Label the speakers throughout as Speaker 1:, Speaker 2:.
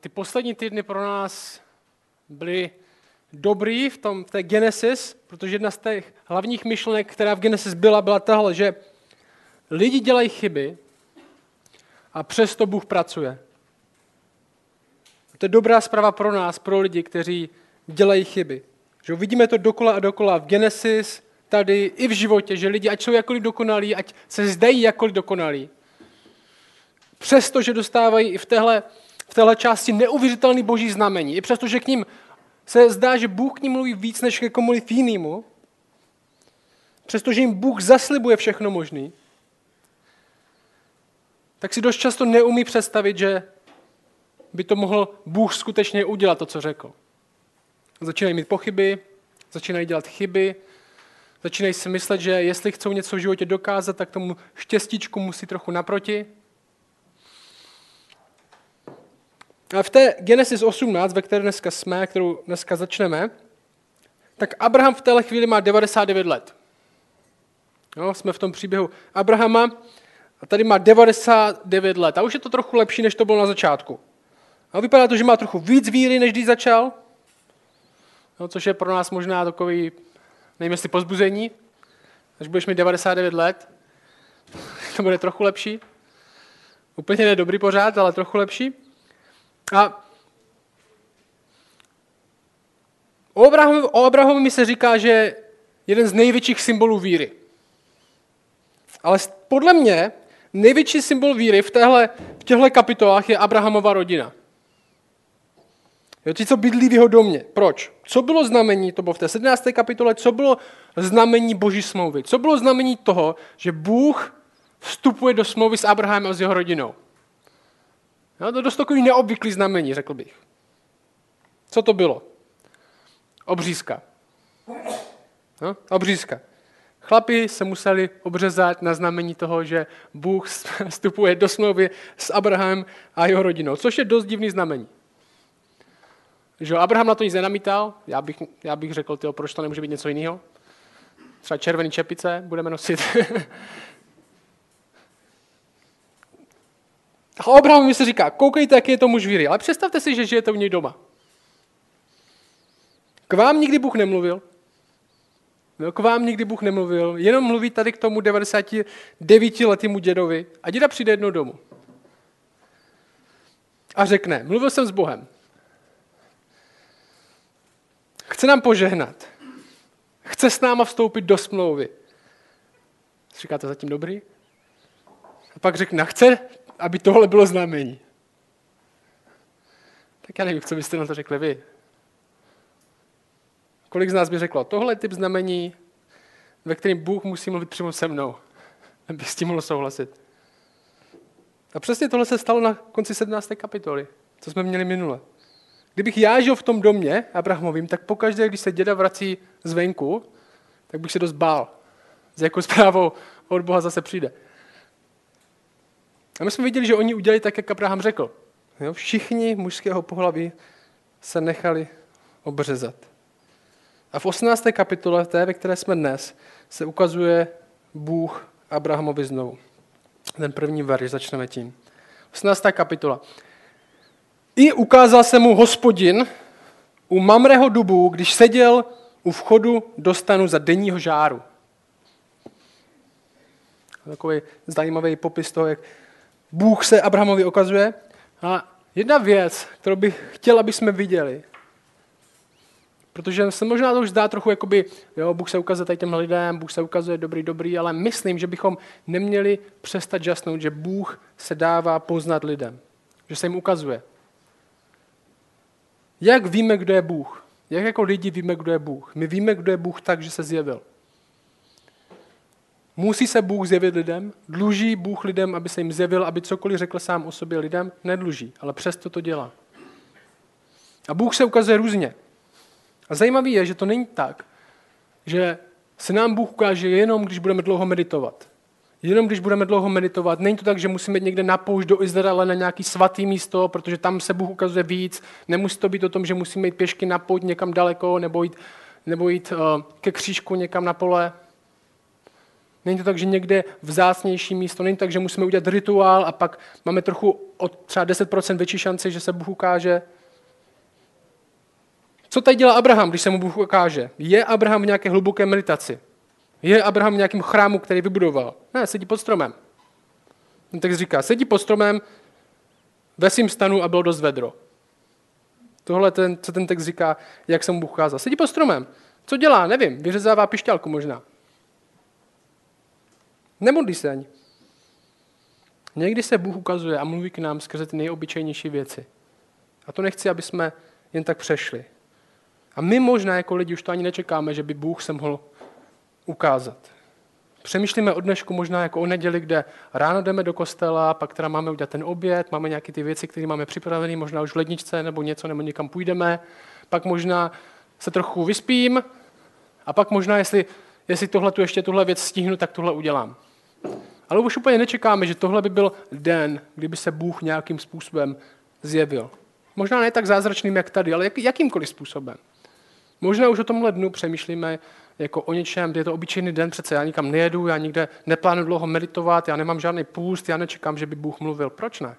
Speaker 1: Ty poslední týdny pro nás byly dobrý v, tom, v té Genesis, protože jedna z těch hlavních myšlenek, která v Genesis byla, byla tahle, že lidi dělají chyby a přesto Bůh pracuje. To je dobrá zpráva pro nás, pro lidi, kteří dělají chyby. Že vidíme to dokola a dokola v Genesis, tady i v životě, že lidi, ať jsou jakkoliv dokonalí, ať se zdají jakkoliv dokonalí, přestože dostávají i v téhle, v téhle části neuvěřitelný boží znamení, i přestože k ním se zdá, že Bůh k ním mluví víc než ke komukoliv jinému, přestože jim Bůh zaslibuje všechno možný, tak si dost často neumí představit, že by to mohl Bůh skutečně udělat, to, co řekl. Začínají mít pochyby, začínají dělat chyby, začínají si myslet, že jestli chcou něco v životě dokázat, tak tomu štěstíčku musí trochu naproti. A v té Genesis 18, ve které dneska jsme, kterou dneska začneme, tak Abraham v téhle chvíli má 99 let. Jo, jsme v tom příběhu Abrahama a tady má 99 let. A už je to trochu lepší, než to bylo na začátku. A vypadá to, že má trochu víc víry, než když začal, no, což je pro nás možná takový, nevím jestli pozbuzení, až budeš mít 99 let, to bude trochu lepší. Úplně ne dobrý pořád, ale trochu lepší. A o Abrahamovi, o Abrahamovi se říká, že jeden z největších symbolů víry. Ale podle mě největší symbol víry v, téhle, v těchto kapitolách je Abrahamova rodina. Jo, ti, co bydlí v jeho domě. Proč? Co bylo znamení, to bylo v té 17. kapitole, co bylo znamení boží smlouvy? Co bylo znamení toho, že Bůh vstupuje do smlouvy s Abrahamem a s jeho rodinou? Jo, to je dost takový neobvyklý znamení, řekl bych. Co to bylo? Obřízka. No, obřízka. Chlapi se museli obřezat na znamení toho, že Bůh vstupuje do smlouvy s Abrahamem a jeho rodinou, což je dost divný znamení. Že Abraham na to nic nenamítal, já bych, já bych řekl, tyjo, proč to nemůže být něco jiného. Třeba červený čepice budeme nosit. a mi se říká, koukejte, jaký je to muž víry, ale představte si, že žijete u něj doma. K vám nikdy Bůh nemluvil, No, k vám nikdy Bůh nemluvil, jenom mluví tady k tomu 99 letému dědovi a děda přijde jednou domů. A řekne, mluvil jsem s Bohem. Chce nám požehnat. Chce s náma vstoupit do smlouvy. Říkáte zatím dobrý? A pak řekne, chce, aby tohle bylo znamení. Tak já nevím, co byste na to řekli vy. Kolik z nás by řeklo, tohle je typ znamení, ve kterém Bůh musí mluvit přímo se mnou, aby s tím mohl souhlasit. A přesně tohle se stalo na konci 17. kapitoly, co jsme měli minule. Kdybych já žil v tom domě Abrahamovým, tak pokaždé, když se děda vrací zvenku, tak bych se dost bál. S jakou zprávou od Boha zase přijde. A my jsme viděli, že oni udělali tak, jak Abraham řekl. Jo, všichni mužského pohlaví se nechali obřezat. A v 18. kapitole, té, ve které jsme dnes, se ukazuje Bůh Abrahamovi znovu. Ten první verš, začneme tím. 18. kapitola. I ukázal se mu hospodin u Mamreho dubu, když seděl u vchodu do stanu za denního žáru. Takový zajímavý popis toho, jak Bůh se Abrahamovi ukazuje. A jedna věc, kterou bych chtěl, aby jsme viděli, protože se možná to už zdá trochu, jakoby, jo, Bůh se ukazuje tady těm lidem, Bůh se ukazuje dobrý, dobrý, ale myslím, že bychom neměli přestat žasnout, že Bůh se dává poznat lidem. Že se jim ukazuje. Jak víme, kdo je Bůh? Jak jako lidi víme, kdo je Bůh? My víme, kdo je Bůh tak, že se zjevil. Musí se Bůh zjevit lidem? Dluží Bůh lidem, aby se jim zjevil, aby cokoliv řekl sám o sobě lidem? Nedluží, ale přesto to dělá. A Bůh se ukazuje různě. A zajímavé je, že to není tak, že se nám Bůh ukáže jenom, když budeme dlouho meditovat. Jenom když budeme dlouho meditovat, není to tak, že musíme jít někde na poušť do Izraele na nějaký svatý místo, protože tam se Bůh ukazuje víc. Nemusí to být o tom, že musíme jít pěšky na pouť někam daleko nebo jít, nebo jít uh, ke křížku někam na pole. Není to tak, že někde vzácnější místo, není to tak, že musíme udělat rituál a pak máme trochu o třeba 10% větší šanci, že se Bůh ukáže. Co tady dělá Abraham, když se mu Bůh ukáže? Je Abraham v nějaké hluboké meditaci? Je Abraham v nějakém chrámu, který vybudoval? Ne, sedí pod stromem. Tak říká, sedí pod stromem ve svým stanu a bylo dost vedro. Tohle ten, co ten text říká, jak se mu Bůh ukázal. Sedí pod stromem. Co dělá? Nevím. Vyřezává pišťálku možná. Nemodlí se ani. Někdy se Bůh ukazuje a mluví k nám skrze ty nejobyčejnější věci. A to nechci, aby jsme jen tak přešli. A my možná jako lidi už to ani nečekáme, že by Bůh se mohl ukázat. Přemýšlíme o dnešku možná jako o neděli, kde ráno jdeme do kostela, pak teda máme udělat ten oběd, máme nějaké ty věci, které máme připravené, možná už v ledničce nebo něco, nebo někam půjdeme, pak možná se trochu vyspím a pak možná, jestli, jestli tohle tu ještě tuhle věc stihnu, tak tohle udělám. Ale už úplně nečekáme, že tohle by byl den, kdyby se Bůh nějakým způsobem zjevil. Možná ne tak zázračným, jak tady, ale jak, jakýmkoliv způsobem. Možná už o tomhle dnu přemýšlíme jako o něčem, je to obyčejný den, přece já nikam nejedu, já nikde neplánuji dlouho meditovat, já nemám žádný půst, já nečekám, že by Bůh mluvil. Proč ne?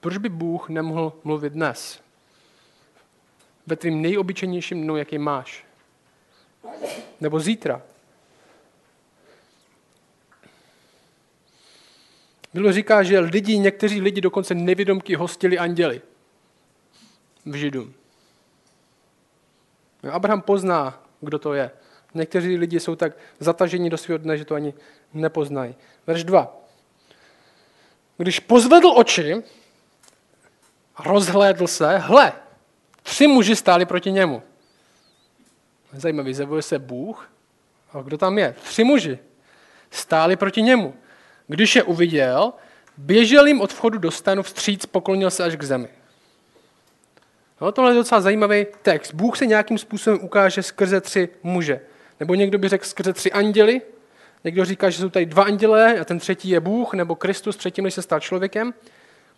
Speaker 1: Proč by Bůh nemohl mluvit dnes? Ve tvým nejobyčejnějším dnu, jaký máš. Nebo zítra. Bylo říká, že lidi, někteří lidi dokonce nevědomky hostili anděli v Židům. Abraham pozná, kdo to je. Někteří lidi jsou tak zataženi do svého dne, že to ani nepoznají. Verš 2. Když pozvedl oči, rozhlédl se, hle, tři muži stáli proti němu. Zajímavý, zjevuje se Bůh. A kdo tam je? Tři muži stáli proti němu. Když je uviděl, běžel jim od vchodu do stanu vstříc, poklonil se až k zemi. No, tohle je docela zajímavý text. Bůh se nějakým způsobem ukáže skrze tři muže. Nebo někdo by řekl skrze tři anděly. Někdo říká, že jsou tady dva andělé a ten třetí je Bůh nebo Kristus předtím, než se stal člověkem.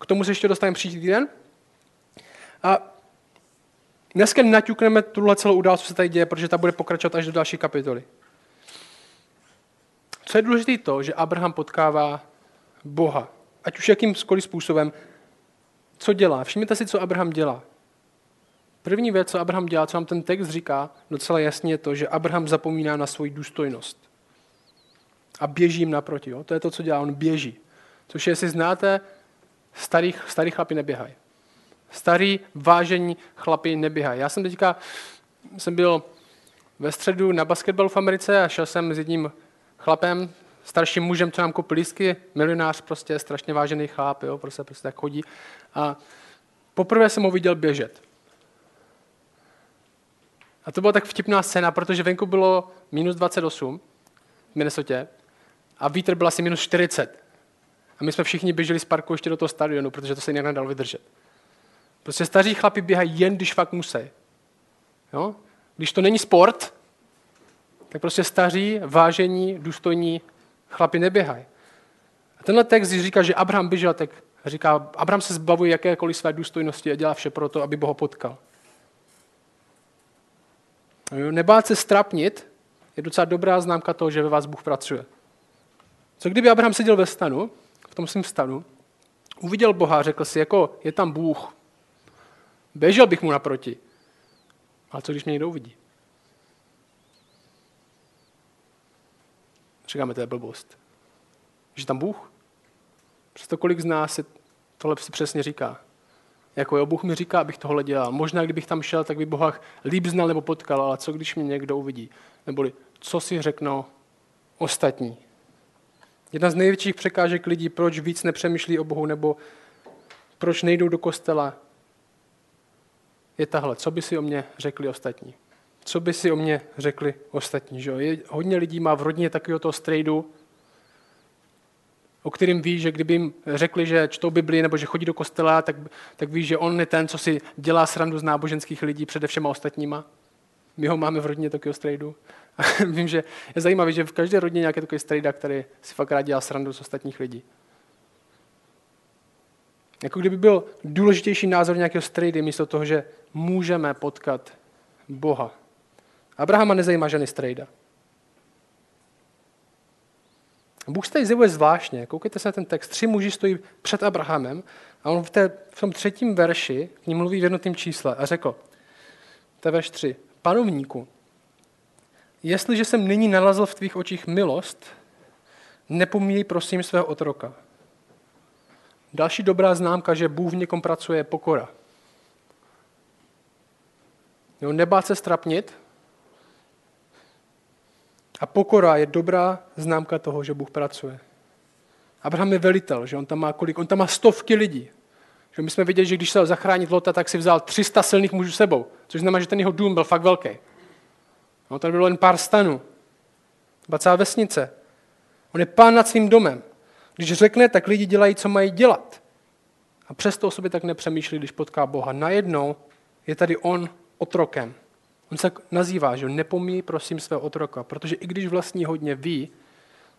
Speaker 1: K tomu se ještě dostaneme příští týden. A dneska naťukneme tuhle celou událost, co se tady děje, protože ta bude pokračovat až do další kapitoly. Co je důležité to, že Abraham potkává Boha. Ať už jakýmkoliv způsobem. Co dělá? Všimněte si, co Abraham dělá. První věc, co Abraham dělá, co nám ten text říká, docela jasně je to, že Abraham zapomíná na svoji důstojnost. A běží jim naproti. Jo? To je to, co dělá. On běží. Což je, jestli znáte, starý, starý chlapi neběhají. Starý, vážení chlapi neběhají. Já jsem teďka jsem byl ve středu na basketbalu v Americe a šel jsem s jedním chlapem, starším mužem, co nám koupil lístky, milionář, prostě strašně vážený chlap, jo, prostě, prostě tak chodí. A poprvé jsem ho viděl běžet. A to byla tak vtipná scéna, protože venku bylo minus 28 v Minnesota a vítr byl asi minus 40. A my jsme všichni běželi z parku ještě do toho stadionu, protože to se jinak nedalo vydržet. Prostě staří chlapi běhají jen, když fakt musí. Jo? Když to není sport, tak prostě staří, vážení, důstojní chlapi neběhají. A tenhle text, když říká, že Abraham běžel, tak říká, Abraham se zbavuje jakékoliv své důstojnosti a dělá vše pro to, aby Boha potkal. Nebát se strapnit je docela dobrá známka toho, že ve vás Bůh pracuje. Co kdyby Abraham seděl ve stanu, v tom svém stanu, uviděl Boha a řekl si, jako je tam Bůh, běžel bych mu naproti. Ale co když mě někdo uvidí? Říkáme, to je blbost. Že tam Bůh? Přesto kolik z nás se tohle si přesně říká. Jako jo, Bůh mi říká, abych tohle dělal. Možná, kdybych tam šel, tak by Boha líp znal nebo potkal, ale co když mě někdo uvidí? Neboli, co si řeknou ostatní? Jedna z největších překážek lidí, proč víc nepřemýšlí o Bohu, nebo proč nejdou do kostela, je tahle. Co by si o mě řekli ostatní? Co by si o mě řekli ostatní? Že? Je, hodně lidí má v rodině takového toho strejdu, o kterým ví, že kdyby jim řekli, že čtou Bibli nebo že chodí do kostela, tak, tak ví, že on je ten, co si dělá srandu z náboženských lidí přede všema ostatníma. My ho máme v rodině takového strejdu. A vím, že je zajímavé, že v každé rodině nějaký takový strejda, který si fakt rád dělá srandu z ostatních lidí. Jako kdyby byl důležitější názor nějakého strejdy, místo toho, že můžeme potkat Boha. Abrahama nezajímá žádný strejda. Bůh se tady zjevuje zvláštně. Koukejte se na ten text. Tři muži stojí před Abrahamem a on v, té, v tom třetím verši k ním mluví v jednotném čísle a řekl, to je verš 3, panovníku, jestliže jsem nyní nalazl v tvých očích milost, nepomíjej prosím svého otroka. Další dobrá známka, že Bůh v někom pracuje, je pokora. Jo, se strapnit. A pokora je dobrá známka toho, že Bůh pracuje. Abraham je velitel, že on tam má kolik? On tam má stovky lidí. Že my jsme viděli, že když se zachránit Lota, tak si vzal 300 silných mužů sebou, což znamená, že ten jeho dům byl fakt velký. No, tam bylo jen pár stanů. Byla celá vesnice. On je pán nad svým domem. Když řekne, tak lidi dělají, co mají dělat. A přesto o sobě tak nepřemýšlí, když potká Boha. Najednou je tady on otrokem. On se nazývá, že nepomíjí prosím svého otroka, protože i když vlastní hodně ví,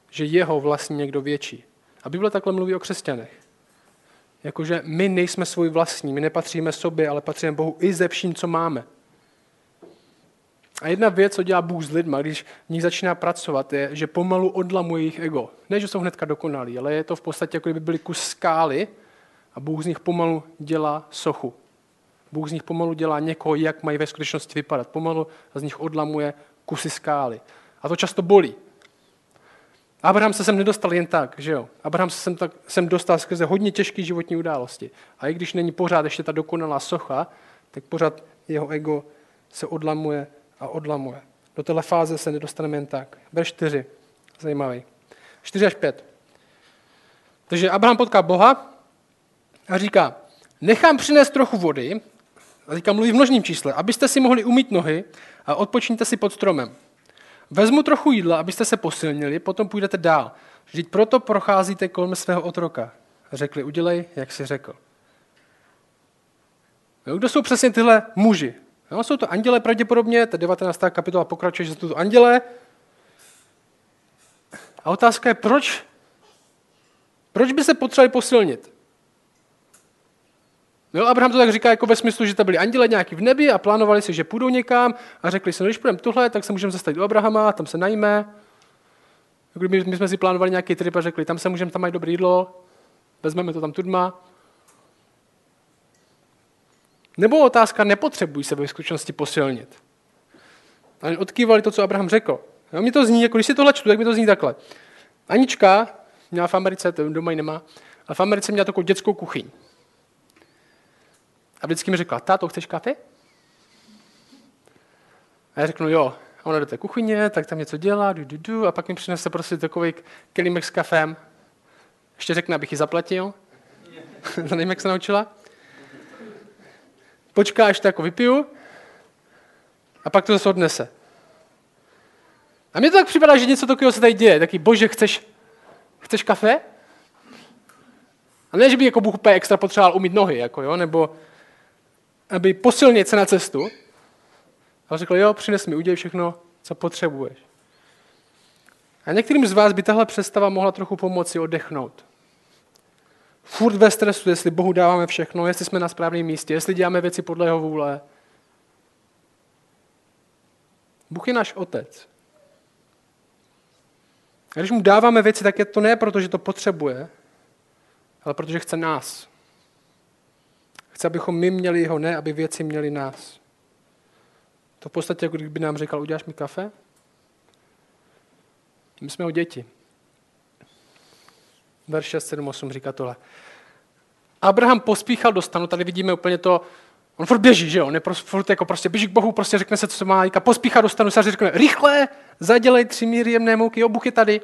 Speaker 1: že jeho vlastní někdo větší. A Bible takhle mluví o křesťanech. Jakože my nejsme svůj vlastní, my nepatříme sobě, ale patříme Bohu i ze vším, co máme. A jedna věc, co dělá Bůh s lidma, když v nich začíná pracovat, je, že pomalu odlamuje jejich ego. Ne, že jsou hnedka dokonalí, ale je to v podstatě, jako kdyby byli kus skály a Bůh z nich pomalu dělá sochu. Bůh z nich pomalu dělá někoho, jak mají ve skutečnosti vypadat. Pomalu z nich odlamuje kusy skály. A to často bolí. Abraham se sem nedostal jen tak, že jo? Abraham se sem, tak, sem dostal skrze hodně těžké životní události. A i když není pořád ještě ta dokonalá socha, tak pořád jeho ego se odlamuje a odlamuje. Do téhle fáze se nedostaneme jen tak. Verš 4. Zajímavý. 4 až 5. Takže Abraham potká Boha a říká, nechám přinést trochu vody, a říká, mluví v množném čísle, abyste si mohli umít nohy a odpočíňte si pod stromem. Vezmu trochu jídla, abyste se posilnili, potom půjdete dál. Vždyť proto procházíte kolem svého otroka. Řekli, udělej, jak si řekl. Jo, kdo jsou přesně tyhle muži? Jo, jsou to anděle pravděpodobně, ta 19. kapitola pokračuje, že jsou to anděle. A otázka je, proč? Proč by se potřebovali posilnit? Jo, Abraham to tak říká jako ve smyslu, že to byli anděle nějaký v nebi a plánovali si, že půjdou někam a řekli si, no když půjdeme tuhle, tak se můžeme zastavit u Abrahama, tam se najíme. My, my jsme si plánovali nějaký trip a řekli, tam se můžeme, tam mají dobré jídlo, vezmeme to tam tudma. Nebo otázka, nepotřebují se ve skutečnosti posilnit. A odkývali to, co Abraham řekl. Jo, mi to zní, jako když si tohle čtu, tak mi to zní takhle. Anička měla v Americe, to doma nemá, a v Americe měla takovou dětskou kuchyň. A vždycky mi řekla, táto, chceš kafe? A já řeknu, jo. A ona do té kuchyně, tak tam něco dělá, du, du, du, a pak mi přinese prostě takový kelímek s kafem. Ještě řekne, abych ji zaplatil. to nevím, jak se naučila. Počká, až to jako vypiju, a pak to zase odnese. A mně to tak připadá, že něco takového se tady děje. Taký, bože, chceš, chceš kafe? A ne, že by jako Bůh úplně extra potřeboval umít nohy, jako jo, nebo aby posilnit se na cestu. A řekl, jo, přines mi, udělej všechno, co potřebuješ. A některým z vás by tahle představa mohla trochu pomoci oddechnout. Furt ve stresu, jestli Bohu dáváme všechno, jestli jsme na správném místě, jestli děláme věci podle jeho vůle. Bůh je náš otec. A když mu dáváme věci, tak je to ne proto, že to potřebuje, ale protože chce nás. Chce, abychom my měli jeho, ne aby věci měli nás. To v podstatě, jako kdyby nám říkal, uděláš mi kafe? My jsme ho děti. Verš 6, 7, 8 říká tohle. Abraham pospíchal do stanu, tady vidíme úplně to, on furt běží, že jo, on je furt jako prostě běží k Bohu, prostě řekne se, co se má, a pospíchá do stanu, se řekne, rychle, zadělej tři míry jemné mouky, jo, Bůh je tady.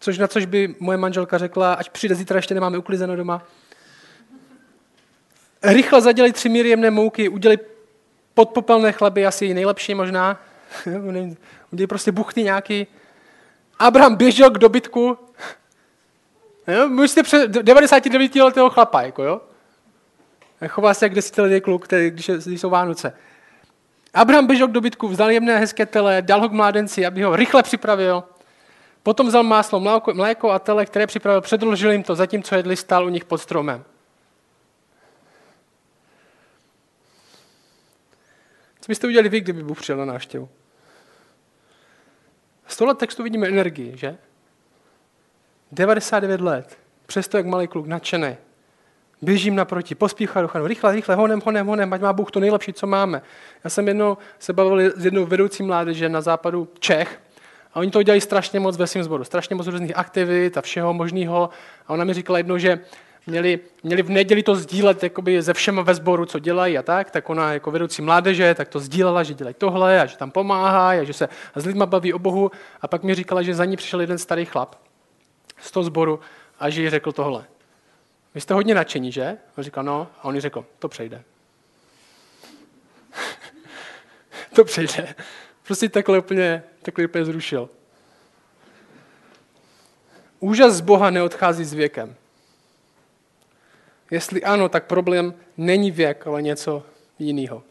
Speaker 1: Což na což by moje manželka řekla, ať přijde zítra, ještě nemáme uklizeno doma rychle zadělej tři míry jemné mouky, udělej podpopelné chleby, asi nejlepší možná. udělej prostě buchty nějaký. Abraham běžel k dobytku. Jo, musíte před 99 letého chlapa, jako jo. Chová se jak desetiletý kluk, který, když, když jsou Vánoce. Abraham běžel k dobytku, vzal jemné hezké tele, dal ho k mládenci, aby ho rychle připravil. Potom vzal máslo, mléko a tele, které připravil, předložil jim to, zatímco jedli stál u nich pod stromem. Co byste udělali vy, kdyby Bůh přijel na návštěvu? Z tohle textu vidíme energii, že? 99 let. Přesto jak malý kluk, nadšený. Běžím naproti, pospíchá do chanu, rychle, rychle, honem, honem, honem, ať má Bůh to nejlepší, co máme. Já jsem jednou se bavil s jednou vedoucí mládeže na západu Čech a oni to dělají strašně moc ve svém sboru, strašně moc různých aktivit a všeho možného. A ona mi říkala jednou, že měli, měli v neděli to sdílet jakoby ze všema ve sboru, co dělají a tak, tak ona jako vedoucí mládeže, tak to sdílela, že dělají tohle a že tam pomáhá a že se s lidma baví o Bohu. A pak mi říkala, že za ní přišel jeden starý chlap z toho sboru a že jí řekl tohle. Vy jste hodně nadšení, že? On říkal, no. A on jí řekl, to přejde. to přejde. Prostě takhle úplně, takhle úplně zrušil. Úžas z Boha neodchází s věkem. Jestli ano, tak problém není věk, ale něco jiného.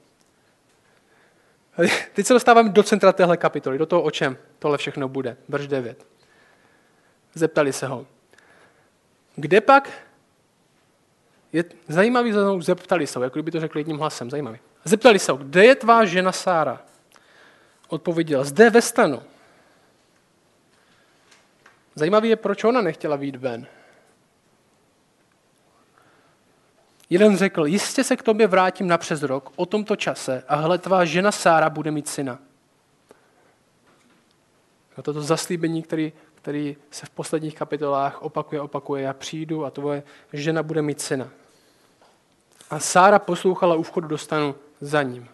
Speaker 1: Teď se dostáváme do centra téhle kapitoly, do toho, o čem tohle všechno bude. Verš 9. Zeptali se ho. Kde pak je zajímavý, zeptali se ho, jako kdyby to řekli jedním hlasem, zajímavý. Zeptali se ho, kde je tvá žena Sára? Odpověděl, zde ve stanu. Zajímavý je, proč ona nechtěla výjít ven. Jeden řekl, jistě se k tobě vrátím na přes rok o tomto čase a hle, tvá žena Sára bude mít syna. A toto zaslíbení, který, který se v posledních kapitolách opakuje, opakuje, já přijdu a tvoje žena bude mít syna. A Sára poslouchala u vchodu do stanu za ním.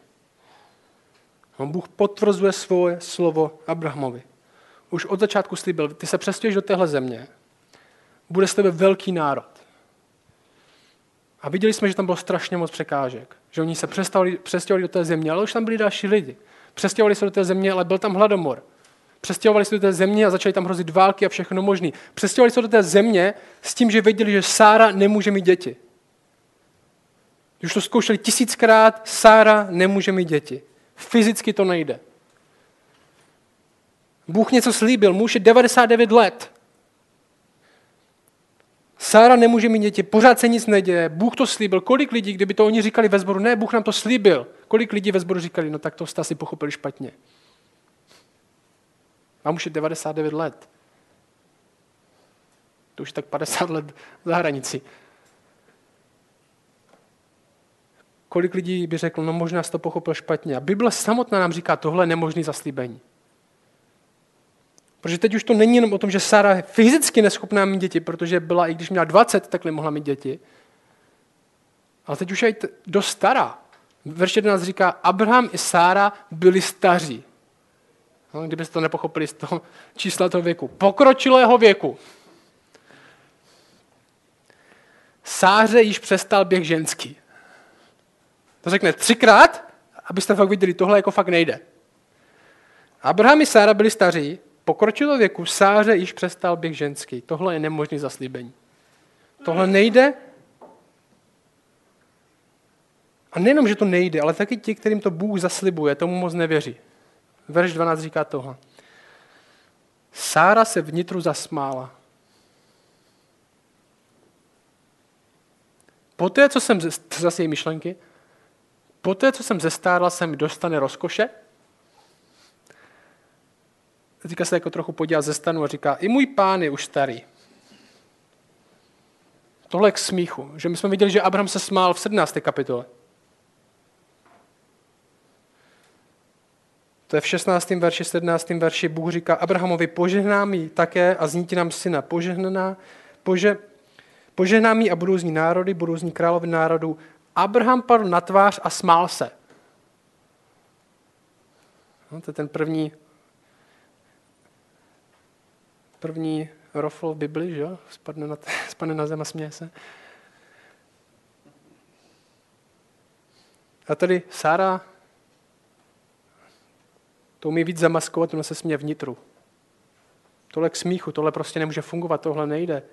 Speaker 1: On Bůh potvrzuje svoje slovo Abrahamovi. Už od začátku slíbil, ty se přestěhuješ do téhle země, bude z tebe velký národ. A viděli jsme, že tam bylo strašně moc překážek. Že oni se přestěhovali do té země, ale už tam byli další lidi. Přestěhovali se do té země, ale byl tam hladomor. Přestěhovali se do té země a začali tam hrozit války a všechno možné. Přestěhovali se do té země s tím, že věděli, že Sára nemůže mít děti. Už to zkoušeli tisíckrát, Sára nemůže mít děti. Fyzicky to nejde. Bůh něco slíbil, muž je 99 let. Sára nemůže mít děti, pořád se nic neděje, Bůh to slíbil. Kolik lidí, kdyby to oni říkali ve sboru, ne, Bůh nám to slíbil. Kolik lidí ve sboru říkali, no tak to jste asi pochopili špatně. A muž je 99 let. To už tak 50 let za hranici. Kolik lidí by řekl, no možná jsi to pochopil špatně. A Bible samotná nám říká, tohle je nemožný zaslíbení. Protože teď už to není jenom o tom, že Sara je fyzicky neschopná mít děti, protože byla, i když měla 20, tak nemohla mít děti. Ale teď už je dost stará. Verš 11 říká, Abraham i Sára byli staří. No, kdybyste to nepochopili z toho čísla toho věku. Pokročilého věku. Sáře již přestal běh ženský. To řekne třikrát, abyste fakt viděli, tohle jako fakt nejde. Abraham i Sára byli staří, pokročilo věku, Sáře již přestal běh ženský. Tohle je nemožný zaslíbení. Tohle nejde. A nejenom, že to nejde, ale taky ti, kterým to Bůh zaslibuje, tomu moc nevěří. Verš 12 říká toho. Sára se vnitru zasmála. Poté, co jsem, zase její myšlenky, poté, co jsem zestárla, se mi dostane rozkoše. Říká se jako trochu podívá ze stanu a říká, i můj pán je už starý. Tohle k smíchu. Že my jsme viděli, že Abraham se smál v 17. kapitole. To je v 16. verši, 17. verši. Bůh říká Abrahamovi, požehnám jí také a zní ti nám syna. Požehnaná, pože, požehnám jí a budou z ní národy, budou z ní královy národů. Abraham padl na tvář a smál se. No, to je ten první první rofl v Bibli, že Spadne na, spadne na zem a směje se. A tady Sára to umí víc zamaskovat, ono se směje vnitru. Tohle k smíchu, tohle prostě nemůže fungovat, tohle nejde.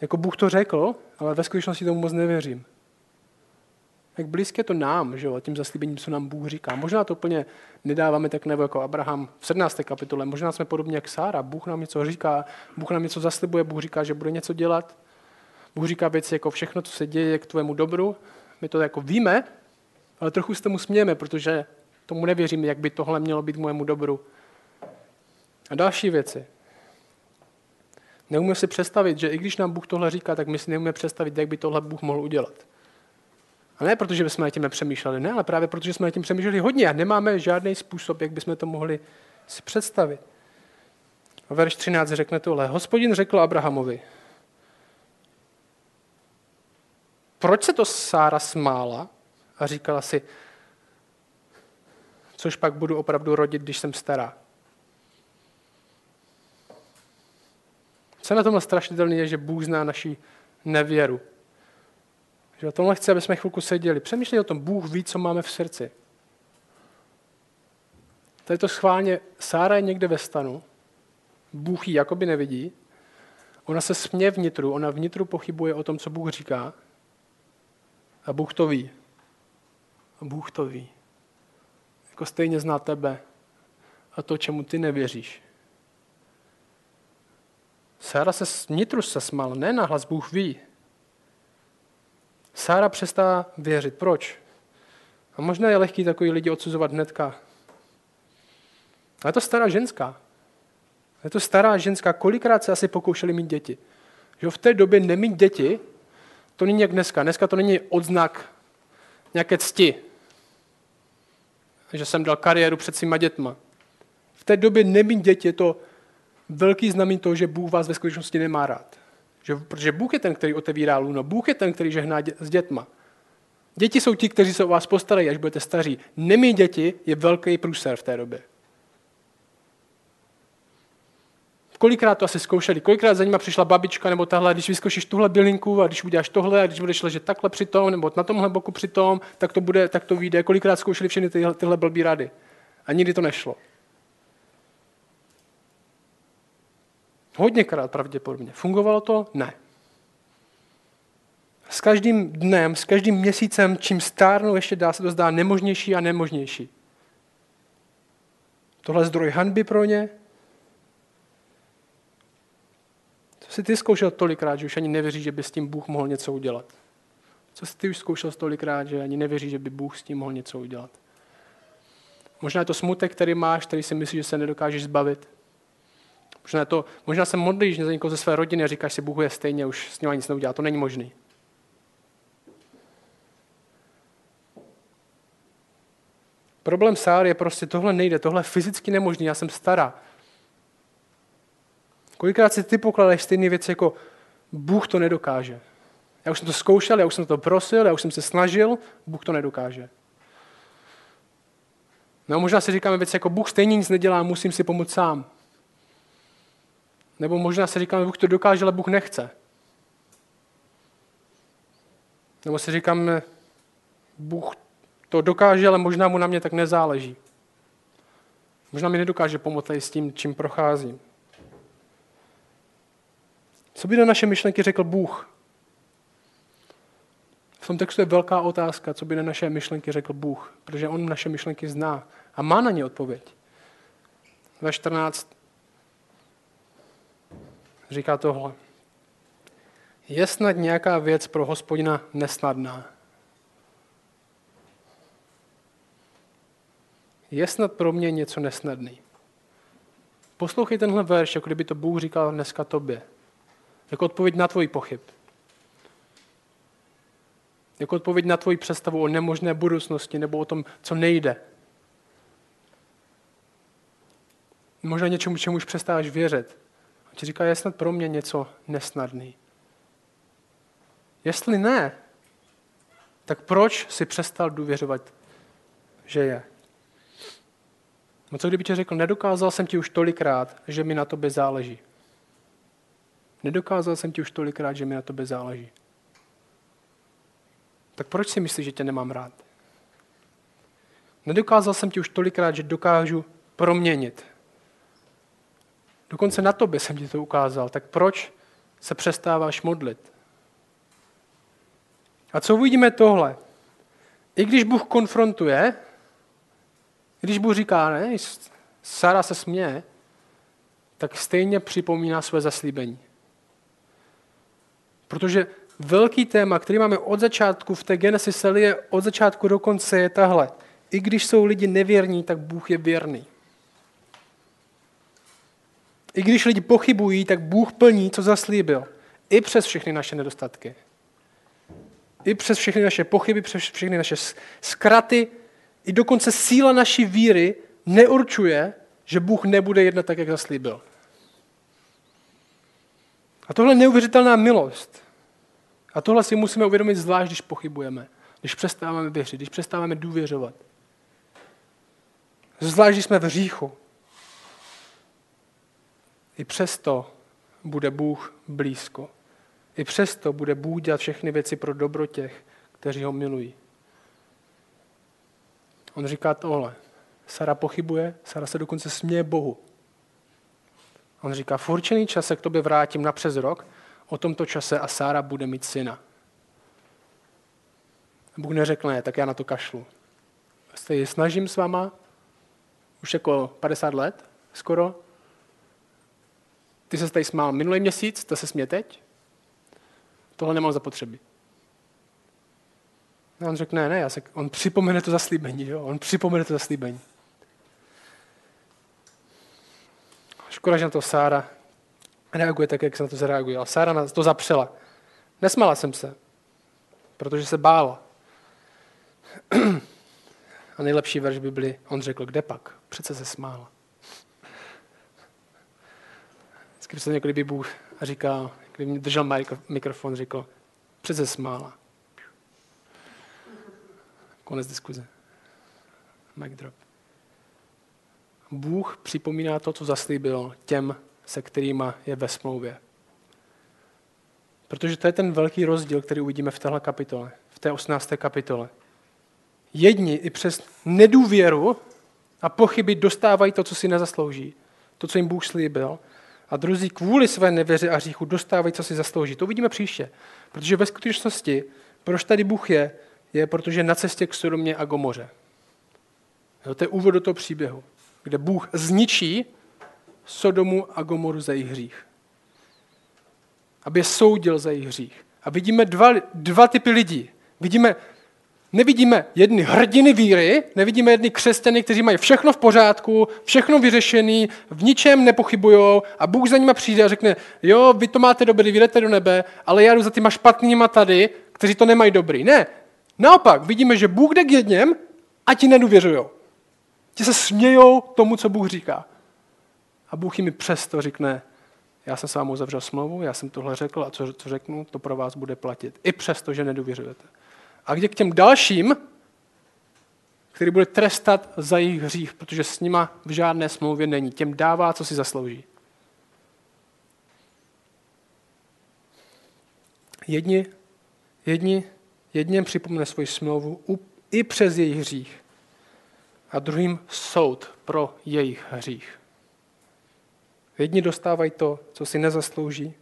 Speaker 1: Jako Bůh to řekl, ale ve skutečnosti tomu moc nevěřím. Jak blízké to nám, že jo, tím zaslíbením, co nám Bůh říká. Možná to úplně nedáváme tak nebo jako Abraham v 17. kapitole. Možná jsme podobně jak Sára. Bůh nám něco říká, Bůh nám něco zaslibuje, Bůh říká, že bude něco dělat. Bůh říká věci jako všechno, co se děje, k tvému dobru. My to jako víme, ale trochu se tomu smějeme, protože tomu nevěříme, jak by tohle mělo být k mému dobru. A další věci. Neumíme si představit, že i když nám Bůh tohle říká, tak my si neumíme představit, jak by tohle Bůh mohl udělat. A ne protože bychom na tím nepřemýšleli, ne, ale právě protože jsme na tím přemýšleli hodně a nemáme žádný způsob, jak bychom to mohli si představit. A verš 13 řekne tohle. Hospodin řekl Abrahamovi, proč se to Sára smála a říkala si, což pak budu opravdu rodit, když jsem stará. Co na tomhle strašidelné je, že Bůh zná naši nevěru. Že o tomhle chce, aby jsme chvilku seděli. Přemýšlej o tom, Bůh ví, co máme v srdci. Tady to schválně, Sára je někde ve stanu, Bůh ji jakoby nevidí, ona se směje vnitru, ona vnitru pochybuje o tom, co Bůh říká a Bůh to ví. A Bůh to ví. Jako stejně zná tebe a to, čemu ty nevěříš. Sára se vnitru se smal, ne nahlas, Bůh ví. Sára přestá věřit. Proč? A možná je lehký takový lidi odsuzovat hnedka. Ale je to stará ženská. Je to stará ženská. Kolikrát se asi pokoušeli mít děti? Že v té době nemít děti, to není jak dneska. Dneska to není odznak nějaké cti. Že jsem dal kariéru před svýma dětma. V té době nemít děti je to velký znamení toho, že Bůh vás ve skutečnosti nemá rád. Že, protože Bůh je ten, který otevírá luno. Bůh je ten, který žehná dě, s dětma. Děti jsou ti, kteří se o vás postarají, až budete staří. Nemít děti je velký průser v té době. Kolikrát to asi zkoušeli, kolikrát za nima přišla babička nebo tahle, když vyzkoušíš tuhle bylinku a když uděláš tohle a když budeš ležet takhle při tom nebo na tomhle boku při tom, tak to, bude, tak to vyjde. Kolikrát zkoušeli všechny tyhle, tyhle blbý rady. A nikdy to nešlo. Hodněkrát pravděpodobně. Fungovalo to? Ne. S každým dnem, s každým měsícem, čím stárnou, ještě dá se to zdá nemožnější a nemožnější. Tohle je zdroj hanby pro ně. Co jsi ty zkoušel tolikrát, že už ani nevěříš, že by s tím Bůh mohl něco udělat? Co jsi ty už zkoušel tolikrát, že ani nevěříš, že by Bůh s tím mohl něco udělat? Možná je to smutek, který máš, který si myslíš, že se nedokážeš zbavit. Možná, to, možná se modlíš za někoho ze své rodiny a říkáš si, Bůh je stejně, už s ním nic neudělá. To není možný. Problém Sáry je prostě, tohle nejde, tohle je fyzicky nemožné, já jsem stará. Kolikrát si ty pokládáš stejné věci jako Bůh to nedokáže. Já už jsem to zkoušel, já už jsem to prosil, já už jsem se snažil, Bůh to nedokáže. No možná si říkáme věci jako Bůh stejně nic nedělá, musím si pomoct sám. Nebo možná si říkáme, Bůh to dokáže, ale Bůh nechce. Nebo si říkáme, Bůh to dokáže, ale možná mu na mě tak nezáleží. Možná mi nedokáže pomoct s tím, čím procházím. Co by na naše myšlenky řekl Bůh? V tom textu je velká otázka, co by na naše myšlenky řekl Bůh, protože On naše myšlenky zná a má na ně odpověď. Ve 14 říká tohle. Je snad nějaká věc pro hospodina nesnadná? Je snad pro mě něco nesnadný? Poslouchej tenhle verš, jako kdyby to Bůh říkal dneska tobě. Jako odpověď na tvoji pochyb. Jako odpověď na tvoji představu o nemožné budoucnosti nebo o tom, co nejde. Možná něčemu, čemu už přestáváš věřit. A ti říká, je snad pro mě něco nesnadný. Jestli ne, tak proč si přestal důvěřovat, že je? No co kdyby ti řekl, nedokázal jsem ti už tolikrát, že mi na tobě záleží. Nedokázal jsem ti už tolikrát, že mi na tobě záleží. Tak proč si myslíš, že tě nemám rád? Nedokázal jsem ti už tolikrát, že dokážu proměnit. Dokonce na tobě jsem ti to ukázal. Tak proč se přestáváš modlit? A co uvidíme tohle? I když Bůh konfrontuje, když Bůh říká, ne, Sara se směje, tak stejně připomíná své zaslíbení. Protože velký téma, který máme od začátku v té Genesis je od začátku do konce, je tahle. I když jsou lidi nevěrní, tak Bůh je věrný. I když lidi pochybují, tak Bůh plní, co zaslíbil. I přes všechny naše nedostatky. I přes všechny naše pochyby, přes všechny naše zkraty, i dokonce síla naší víry neurčuje, že Bůh nebude jednat tak, jak zaslíbil. A tohle je neuvěřitelná milost. A tohle si musíme uvědomit zvlášť, když pochybujeme, když přestáváme věřit, když přestáváme důvěřovat. Zvlášť, když jsme v říchu. I přesto bude Bůh blízko. I přesto bude Bůh dělat všechny věci pro dobro těch, kteří ho milují. On říká tohle. Sara pochybuje, Sara se dokonce směje Bohu. On říká, v určený čas se k tobě vrátím na přes rok, o tomto čase a Sára bude mít syna. Bůh neřekne, tak já na to kašlu. Se snažím s váma už jako 50 let skoro. Ty se tady smál minulý měsíc, to se smě teď. Tohle nemám zapotřebí. A on řekne, ne, ne, já se, on připomene to zaslíbení, jo? on připomene to zaslíbení. Škoda, že na to Sára reaguje tak, jak se na to zareaguje. Ale Sára na to zapřela. Nesmala jsem se, protože se bála. A nejlepší verš Bibli, on řekl, kde pak? Přece se smála. Vždycky se někdy Bůh a říká, když mě držel mikrofon, řekl, přece smála. Konec diskuze. Mic drop. Bůh připomíná to, co zaslíbil těm, se kterými je ve smlouvě. Protože to je ten velký rozdíl, který uvidíme v téhle kapitole, v té 18. kapitole. Jedni i přes nedůvěru a pochyby dostávají to, co si nezaslouží, to, co jim Bůh slíbil, a druzí kvůli své nevěře a hříchu dostávají, co si zaslouží. To uvidíme příště. Protože ve skutečnosti, proč tady Bůh je, je protože na cestě k Sodomě a Gomoře. Jo, to je úvod do toho příběhu kde Bůh zničí Sodomu a Gomoru za jejich hřích. Aby je soudil za jejich hřích. A vidíme dva, dva typy lidí. Vidíme, nevidíme jedny hrdiny víry, nevidíme jedny křesťany, kteří mají všechno v pořádku, všechno vyřešené, v ničem nepochybují a Bůh za nimi přijde a řekne, jo, vy to máte dobrý, vy jdete do nebe, ale já jdu za těma špatnýma tady, kteří to nemají dobrý. Ne, naopak, vidíme, že Bůh jde k jedněm a ti nedůvěřují. Ti se smějou tomu, co Bůh říká. A Bůh jim přesto řekne, já jsem s vámi uzavřel smlouvu, já jsem tohle řekl a co, co řeknu, to pro vás bude platit. I přesto, že nedůvěřujete. A kde k těm dalším, který bude trestat za jejich hřích, protože s nima v žádné smlouvě není. Těm dává, co si zaslouží. Jedni, jedni, jedním připomene svoji smlouvu i přes jejich hřích a druhým soud pro jejich hřích. Jedni dostávají to, co si nezaslouží,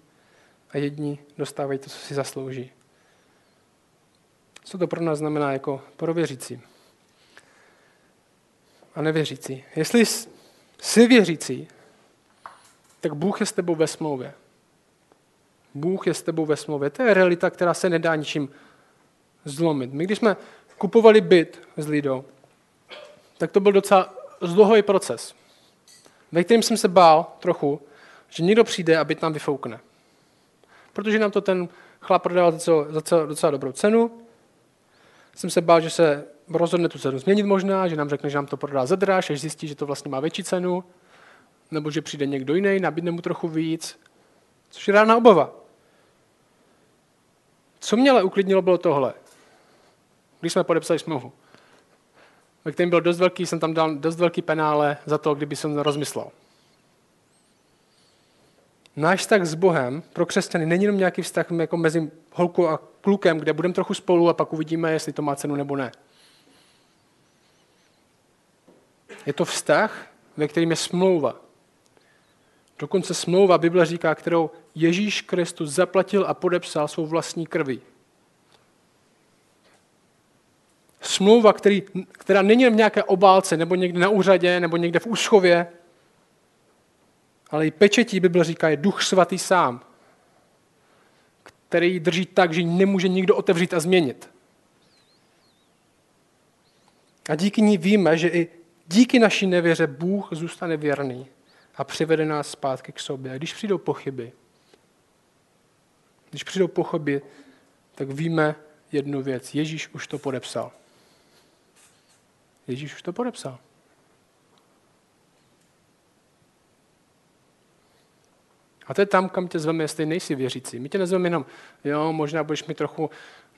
Speaker 1: a jedni dostávají to, co si zaslouží. Co to pro nás znamená jako pro věřící a nevěřící? Jestli jsi věřící, tak Bůh je s tebou ve smlouvě. Bůh je s tebou ve smlouvě. To je realita, která se nedá ničím zlomit. My, když jsme kupovali byt s Lidou, tak to byl docela zdlouhavý proces, ve kterém jsem se bál trochu, že někdo přijde a byt nám vyfoukne. Protože nám to ten chlap prodával za docela, docela dobrou cenu. Jsem se bál, že se rozhodne tu cenu změnit možná, že nám řekne, že nám to prodá za dráž, až zjistí, že to vlastně má větší cenu, nebo že přijde někdo jiný, nabídne mu trochu víc, což je rána obava. Co mě ale uklidnilo, bylo tohle. Když jsme podepsali smlouvu ve kterém byl dost velký, jsem tam dal dost velký penále za to, kdyby jsem rozmyslel. Náš vztah s Bohem pro křesťany není jenom nějaký vztah jako mezi holkou a klukem, kde budeme trochu spolu a pak uvidíme, jestli to má cenu nebo ne. Je to vztah, ve kterým je smlouva. Dokonce smlouva, Bible říká, kterou Ježíš Kristus zaplatil a podepsal svou vlastní krví. smlouva, který, která není v nějaké obálce, nebo někde na úřadě, nebo někde v úschově, ale i pečetí Bible říká, je duch svatý sám, který ji drží tak, že ji nemůže nikdo otevřít a změnit. A díky ní víme, že i díky naší nevěře Bůh zůstane věrný a přivede nás zpátky k sobě. A když přijdou pochyby, když přijdou pochyby, tak víme jednu věc. Ježíš už to podepsal. Ježíš už to podepsal. A to je tam, kam tě zveme, jestli nejsi věřící. My tě nezveme jenom, jo, možná budeš mít trochu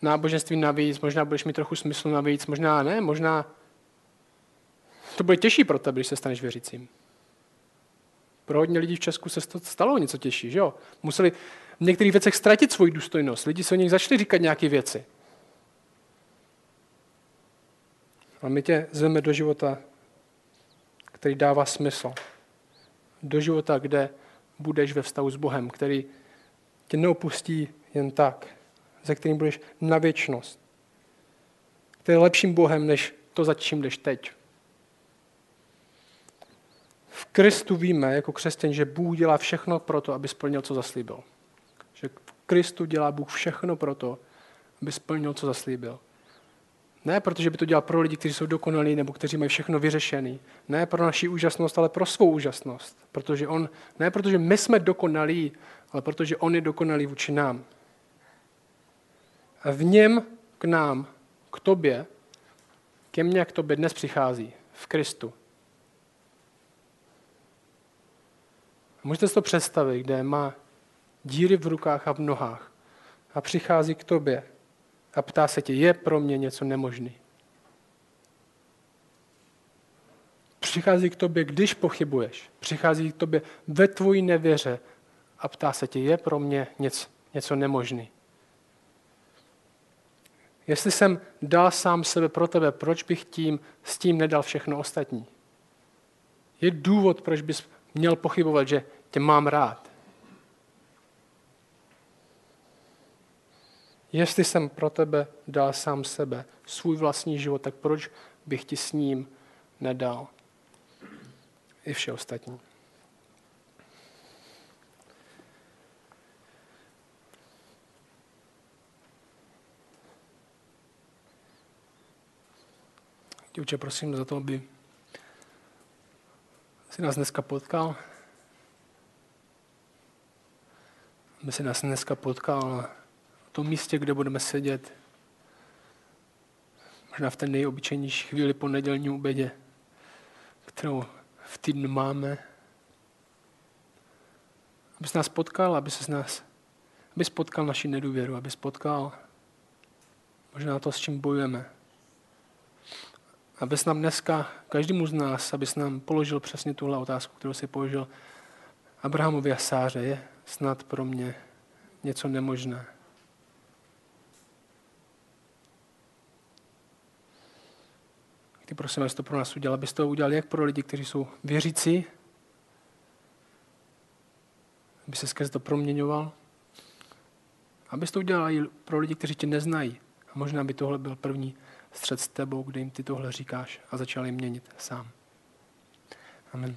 Speaker 1: náboženství navíc, možná budeš mít trochu smyslu navíc, možná ne, možná to bude těžší pro tebe, když se staneš věřícím. Pro hodně lidí v Česku se to stalo něco těžší, že jo? Museli v některých věcech ztratit svoji důstojnost. Lidi se o nich začali říkat nějaké věci. A my tě zveme do života, který dává smysl. Do života, kde budeš ve vztahu s Bohem, který tě neopustí jen tak, ze kterým budeš na věčnost. Který je lepším Bohem, než to, za čím jdeš teď. V Kristu víme jako křesťan, že Bůh dělá všechno pro to, aby splnil, co zaslíbil. Že v Kristu dělá Bůh všechno pro to, aby splnil, co zaslíbil. Ne protože by to dělal pro lidi, kteří jsou dokonalí nebo kteří mají všechno vyřešené. Ne pro naši úžasnost, ale pro svou úžasnost. Protože on, ne protože my jsme dokonalí, ale protože on je dokonalý vůči nám. A v něm k nám, k tobě, ke mně k tobě dnes přichází. V Kristu. Můžete si to představit, kde má díry v rukách a v nohách a přichází k tobě a ptá se tě, je pro mě něco nemožný. Přichází k tobě, když pochybuješ. Přichází k tobě ve tvojí nevěře a ptá se tě, je pro mě něco, něco nemožný. Jestli jsem dal sám sebe pro tebe, proč bych tím, s tím nedal všechno ostatní? Je důvod, proč bys měl pochybovat, že tě mám rád. Jestli jsem pro tebe dal sám sebe, svůj vlastní život, tak proč bych ti s ním nedal i vše ostatní? Děvče, prosím za to, aby si nás dneska potkal, aby si nás dneska potkal tom místě, kde budeme sedět. Možná v té nejobyčejnější chvíli po nedělním obědě, kterou v týdnu máme. Aby se nás potkal, aby se z nás, aby spotkal naši nedůvěru, aby spotkal možná to, s čím bojujeme. Abys nám dneska, každému z nás, abys nám položil přesně tuhle otázku, kterou si položil Abrahamovi a Sáře. Je snad pro mě něco nemožné. Ty prosím, abys to pro nás udělal, abys to udělal jak pro lidi, kteří jsou věřící, aby se skrze to proměňoval, abys to udělal i pro lidi, kteří tě neznají. A možná by tohle byl první střed s tebou, kde jim ty tohle říkáš a začal měnit sám. Amen.